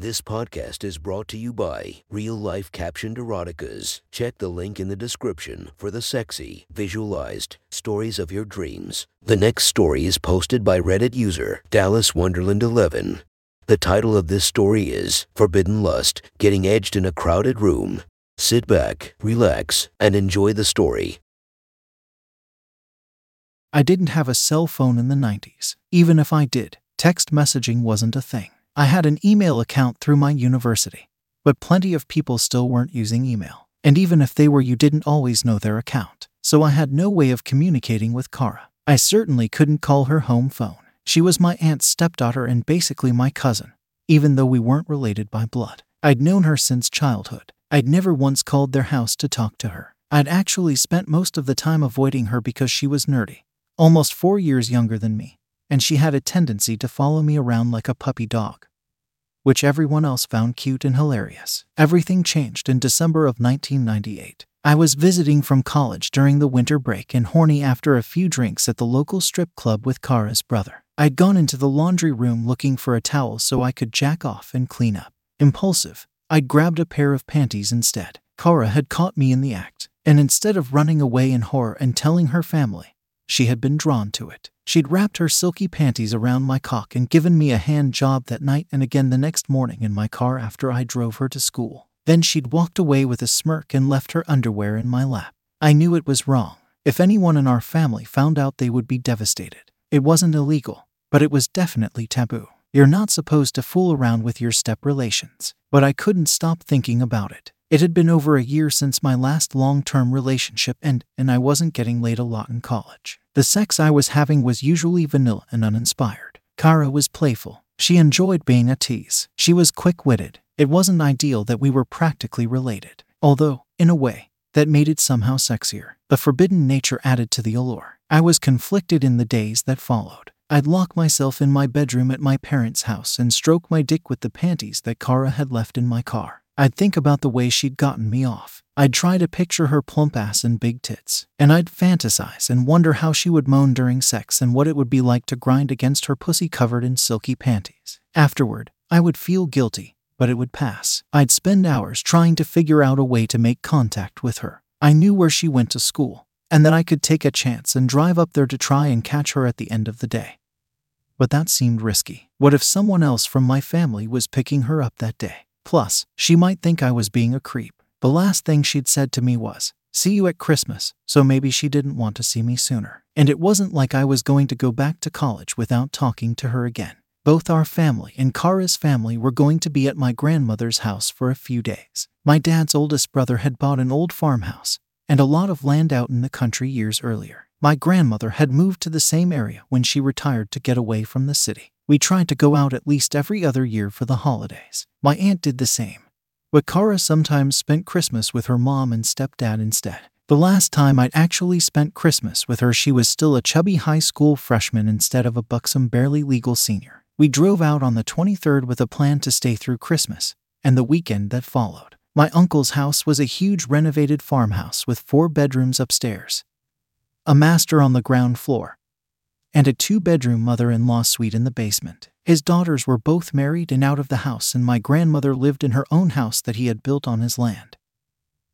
This podcast is brought to you by Real Life Captioned Eroticas. Check the link in the description for the sexy, visualized stories of your dreams. The next story is posted by Reddit user Dallas Wonderland 11. The title of this story is Forbidden Lust Getting Edged in a Crowded Room. Sit back, relax, and enjoy the story. I didn't have a cell phone in the 90s. Even if I did, text messaging wasn't a thing. I had an email account through my university, but plenty of people still weren't using email. And even if they were, you didn't always know their account. So I had no way of communicating with Kara. I certainly couldn't call her home phone. She was my aunt's stepdaughter and basically my cousin, even though we weren't related by blood. I'd known her since childhood. I'd never once called their house to talk to her. I'd actually spent most of the time avoiding her because she was nerdy, almost four years younger than me, and she had a tendency to follow me around like a puppy dog which everyone else found cute and hilarious. Everything changed in December of 1998. I was visiting from college during the winter break and horny after a few drinks at the local strip club with Kara's brother. I'd gone into the laundry room looking for a towel so I could jack off and clean up. Impulsive, I'd grabbed a pair of panties instead. Kara had caught me in the act, and instead of running away in horror and telling her family, she had been drawn to it. She'd wrapped her silky panties around my cock and given me a hand job that night and again the next morning in my car after I drove her to school. Then she'd walked away with a smirk and left her underwear in my lap. I knew it was wrong. If anyone in our family found out, they would be devastated. It wasn't illegal, but it was definitely taboo. You're not supposed to fool around with your step relations. But I couldn't stop thinking about it. It had been over a year since my last long term relationship and, and I wasn't getting laid a lot in college. The sex I was having was usually vanilla and uninspired. Kara was playful. She enjoyed being a tease. She was quick witted. It wasn't ideal that we were practically related, although, in a way, that made it somehow sexier. The forbidden nature added to the allure. I was conflicted in the days that followed. I'd lock myself in my bedroom at my parents' house and stroke my dick with the panties that Kara had left in my car. I'd think about the way she'd gotten me off. I'd try to picture her plump ass and big tits, and I'd fantasize and wonder how she would moan during sex and what it would be like to grind against her pussy covered in silky panties. Afterward, I would feel guilty, but it would pass. I'd spend hours trying to figure out a way to make contact with her. I knew where she went to school, and that I could take a chance and drive up there to try and catch her at the end of the day. But that seemed risky. What if someone else from my family was picking her up that day? Plus, she might think I was being a creep. The last thing she'd said to me was, See you at Christmas, so maybe she didn't want to see me sooner. And it wasn't like I was going to go back to college without talking to her again. Both our family and Kara's family were going to be at my grandmother's house for a few days. My dad's oldest brother had bought an old farmhouse and a lot of land out in the country years earlier. My grandmother had moved to the same area when she retired to get away from the city. We tried to go out at least every other year for the holidays. My aunt did the same, but Kara sometimes spent Christmas with her mom and stepdad instead. The last time I'd actually spent Christmas with her, she was still a chubby high school freshman instead of a buxom, barely legal senior. We drove out on the 23rd with a plan to stay through Christmas and the weekend that followed. My uncle's house was a huge renovated farmhouse with four bedrooms upstairs, a master on the ground floor, and a two bedroom mother in law suite in the basement. His daughters were both married and out of the house, and my grandmother lived in her own house that he had built on his land.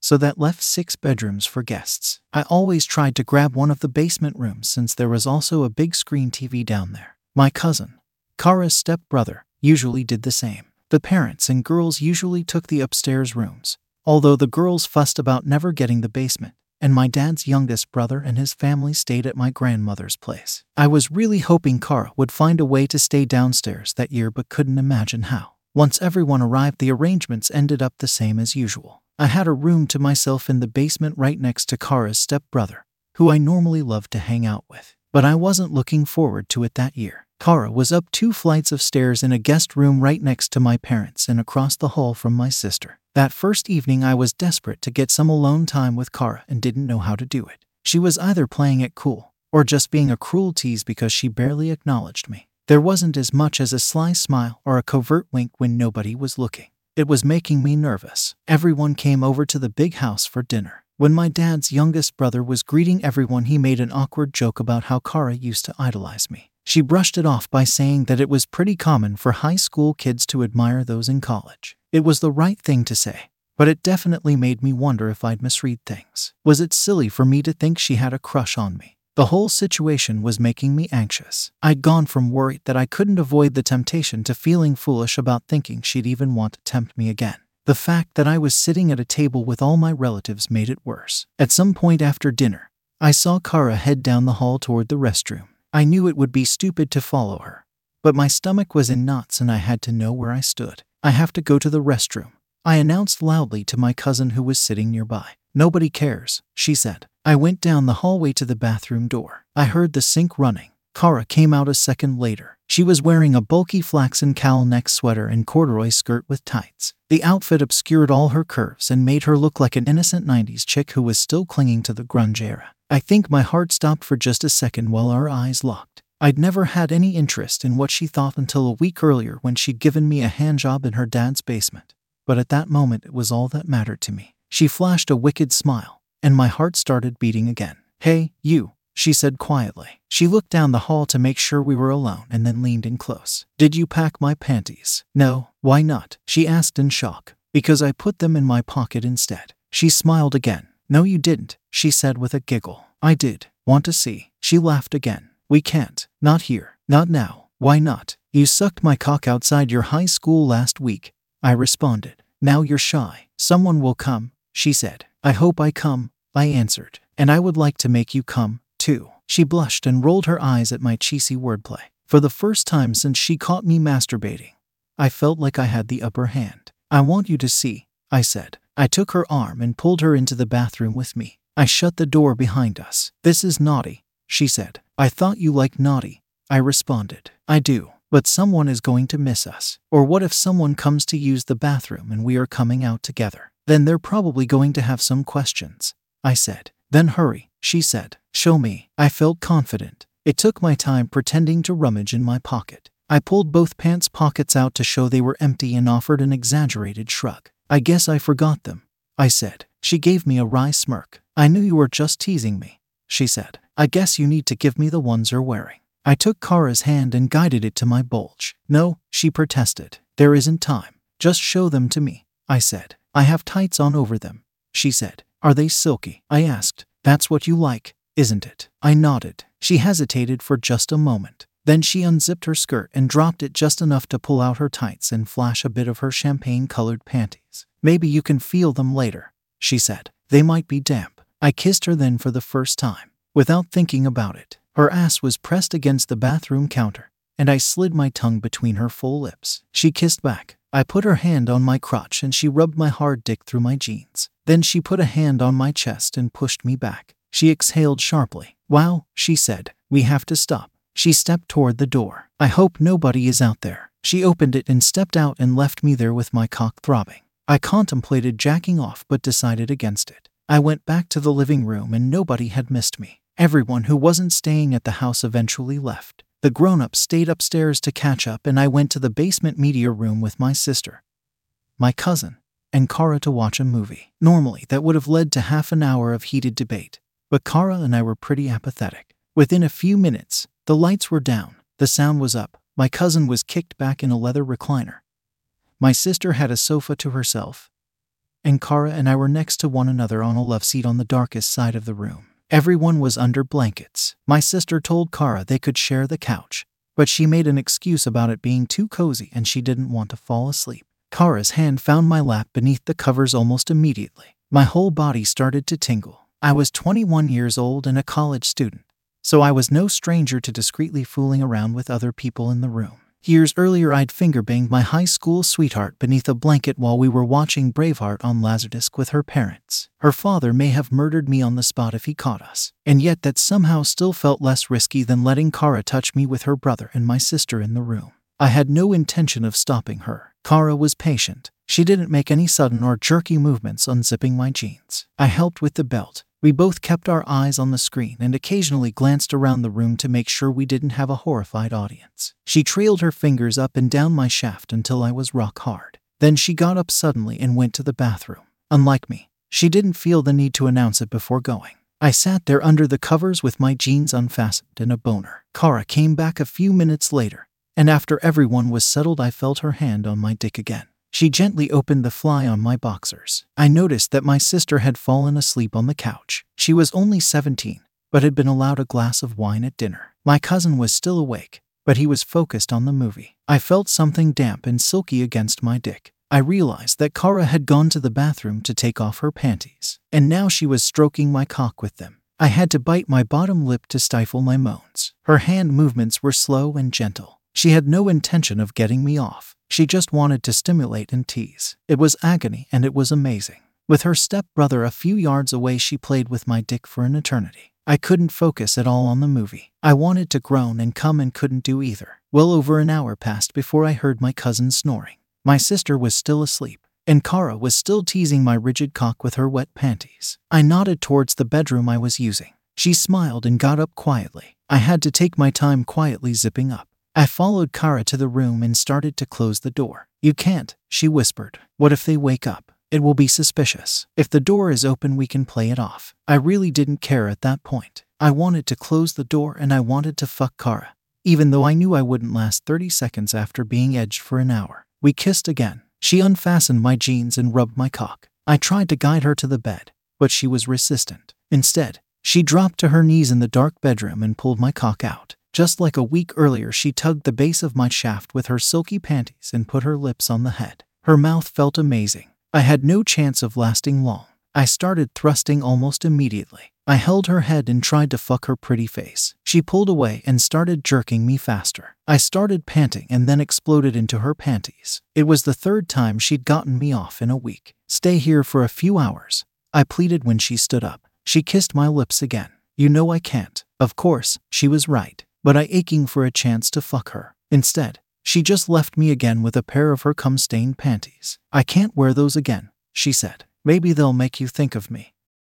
So that left six bedrooms for guests. I always tried to grab one of the basement rooms since there was also a big screen TV down there. My cousin, Kara's stepbrother, usually did the same. The parents and girls usually took the upstairs rooms, although the girls fussed about never getting the basement and my dad's youngest brother and his family stayed at my grandmother's place. I was really hoping Kara would find a way to stay downstairs that year but couldn't imagine how. Once everyone arrived, the arrangements ended up the same as usual. I had a room to myself in the basement right next to Kara's stepbrother, who I normally loved to hang out with. But I wasn't looking forward to it that year. Kara was up two flights of stairs in a guest room right next to my parents and across the hall from my sister. That first evening, I was desperate to get some alone time with Kara and didn't know how to do it. She was either playing it cool or just being a cruel tease because she barely acknowledged me. There wasn't as much as a sly smile or a covert wink when nobody was looking. It was making me nervous. Everyone came over to the big house for dinner. When my dad's youngest brother was greeting everyone, he made an awkward joke about how Kara used to idolize me. She brushed it off by saying that it was pretty common for high school kids to admire those in college. It was the right thing to say, but it definitely made me wonder if I'd misread things. Was it silly for me to think she had a crush on me? The whole situation was making me anxious. I'd gone from worried that I couldn't avoid the temptation to feeling foolish about thinking she'd even want to tempt me again. The fact that I was sitting at a table with all my relatives made it worse. At some point after dinner, I saw Kara head down the hall toward the restroom. I knew it would be stupid to follow her, but my stomach was in knots and I had to know where I stood. I have to go to the restroom. I announced loudly to my cousin who was sitting nearby. Nobody cares, she said. I went down the hallway to the bathroom door. I heard the sink running. Kara came out a second later. She was wearing a bulky flaxen cowl neck sweater and corduroy skirt with tights. The outfit obscured all her curves and made her look like an innocent 90s chick who was still clinging to the grunge era. I think my heart stopped for just a second while our eyes locked. I'd never had any interest in what she thought until a week earlier when she'd given me a handjob in her dad's basement. But at that moment, it was all that mattered to me. She flashed a wicked smile and my heart started beating again. Hey, you, she said quietly. She looked down the hall to make sure we were alone and then leaned in close. Did you pack my panties? No, why not? She asked in shock. Because I put them in my pocket instead. She smiled again. No, you didn't, she said with a giggle. I did. Want to see? She laughed again. We can't. Not here. Not now. Why not? You sucked my cock outside your high school last week. I responded. Now you're shy. Someone will come, she said. I hope I come, I answered, and I would like to make you come, too. She blushed and rolled her eyes at my cheesy wordplay. For the first time since she caught me masturbating, I felt like I had the upper hand. I want you to see, I said. I took her arm and pulled her into the bathroom with me. I shut the door behind us. This is naughty, she said. I thought you liked naughty. I responded. I do, but someone is going to miss us. Or what if someone comes to use the bathroom and we are coming out together? Then they're probably going to have some questions. I said. Then hurry, she said. Show me. I felt confident. It took my time pretending to rummage in my pocket. I pulled both pants pockets out to show they were empty and offered an exaggerated shrug. I guess I forgot them. I said. She gave me a wry smirk. I knew you were just teasing me, she said. I guess you need to give me the ones you're wearing. I took Kara's hand and guided it to my bulge. No, she protested. There isn't time. Just show them to me, I said. I have tights on over them, she said. Are they silky? I asked. That's what you like, isn't it? I nodded. She hesitated for just a moment. Then she unzipped her skirt and dropped it just enough to pull out her tights and flash a bit of her champagne colored panties. Maybe you can feel them later, she said. They might be damp. I kissed her then for the first time, without thinking about it. Her ass was pressed against the bathroom counter, and I slid my tongue between her full lips. She kissed back. I put her hand on my crotch and she rubbed my hard dick through my jeans. Then she put a hand on my chest and pushed me back. She exhaled sharply. Wow, she said. We have to stop. She stepped toward the door. I hope nobody is out there. She opened it and stepped out and left me there with my cock throbbing. I contemplated jacking off but decided against it. I went back to the living room and nobody had missed me. Everyone who wasn't staying at the house eventually left. The grown ups stayed upstairs to catch up, and I went to the basement media room with my sister, my cousin, and Kara to watch a movie. Normally, that would have led to half an hour of heated debate, but Kara and I were pretty apathetic. Within a few minutes, the lights were down, the sound was up, my cousin was kicked back in a leather recliner. My sister had a sofa to herself, and Kara and I were next to one another on a love seat on the darkest side of the room. Everyone was under blankets. My sister told Kara they could share the couch, but she made an excuse about it being too cozy and she didn't want to fall asleep. Kara's hand found my lap beneath the covers almost immediately. My whole body started to tingle. I was 21 years old and a college student, so I was no stranger to discreetly fooling around with other people in the room. Years earlier, I'd finger banged my high school sweetheart beneath a blanket while we were watching Braveheart on Laserdisc with her parents. Her father may have murdered me on the spot if he caught us, and yet that somehow still felt less risky than letting Kara touch me with her brother and my sister in the room. I had no intention of stopping her. Kara was patient. She didn't make any sudden or jerky movements unzipping my jeans. I helped with the belt, we both kept our eyes on the screen and occasionally glanced around the room to make sure we didn't have a horrified audience. She trailed her fingers up and down my shaft until I was rock hard. Then she got up suddenly and went to the bathroom. Unlike me, she didn't feel the need to announce it before going. I sat there under the covers with my jeans unfastened and a boner. Kara came back a few minutes later, and after everyone was settled, I felt her hand on my dick again. She gently opened the fly on my boxers. I noticed that my sister had fallen asleep on the couch. She was only 17, but had been allowed a glass of wine at dinner. My cousin was still awake, but he was focused on the movie. I felt something damp and silky against my dick. I realized that Kara had gone to the bathroom to take off her panties, and now she was stroking my cock with them. I had to bite my bottom lip to stifle my moans. Her hand movements were slow and gentle. She had no intention of getting me off. She just wanted to stimulate and tease. It was agony and it was amazing. With her stepbrother a few yards away, she played with my dick for an eternity. I couldn't focus at all on the movie. I wanted to groan and come and couldn't do either. Well over an hour passed before I heard my cousin snoring. My sister was still asleep, and Kara was still teasing my rigid cock with her wet panties. I nodded towards the bedroom I was using. She smiled and got up quietly. I had to take my time quietly zipping up. I followed Kara to the room and started to close the door. You can't, she whispered. What if they wake up? It will be suspicious. If the door is open, we can play it off. I really didn't care at that point. I wanted to close the door and I wanted to fuck Kara, even though I knew I wouldn't last 30 seconds after being edged for an hour. We kissed again. She unfastened my jeans and rubbed my cock. I tried to guide her to the bed, but she was resistant. Instead, she dropped to her knees in the dark bedroom and pulled my cock out. Just like a week earlier, she tugged the base of my shaft with her silky panties and put her lips on the head. Her mouth felt amazing. I had no chance of lasting long. I started thrusting almost immediately. I held her head and tried to fuck her pretty face. She pulled away and started jerking me faster. I started panting and then exploded into her panties. It was the third time she'd gotten me off in a week. Stay here for a few hours. I pleaded when she stood up. She kissed my lips again. You know I can't. Of course, she was right, but I aching for a chance to fuck her. Instead, she just left me again with a pair of her cum stained panties. I can't wear those again, she said. Maybe they'll make you think of me.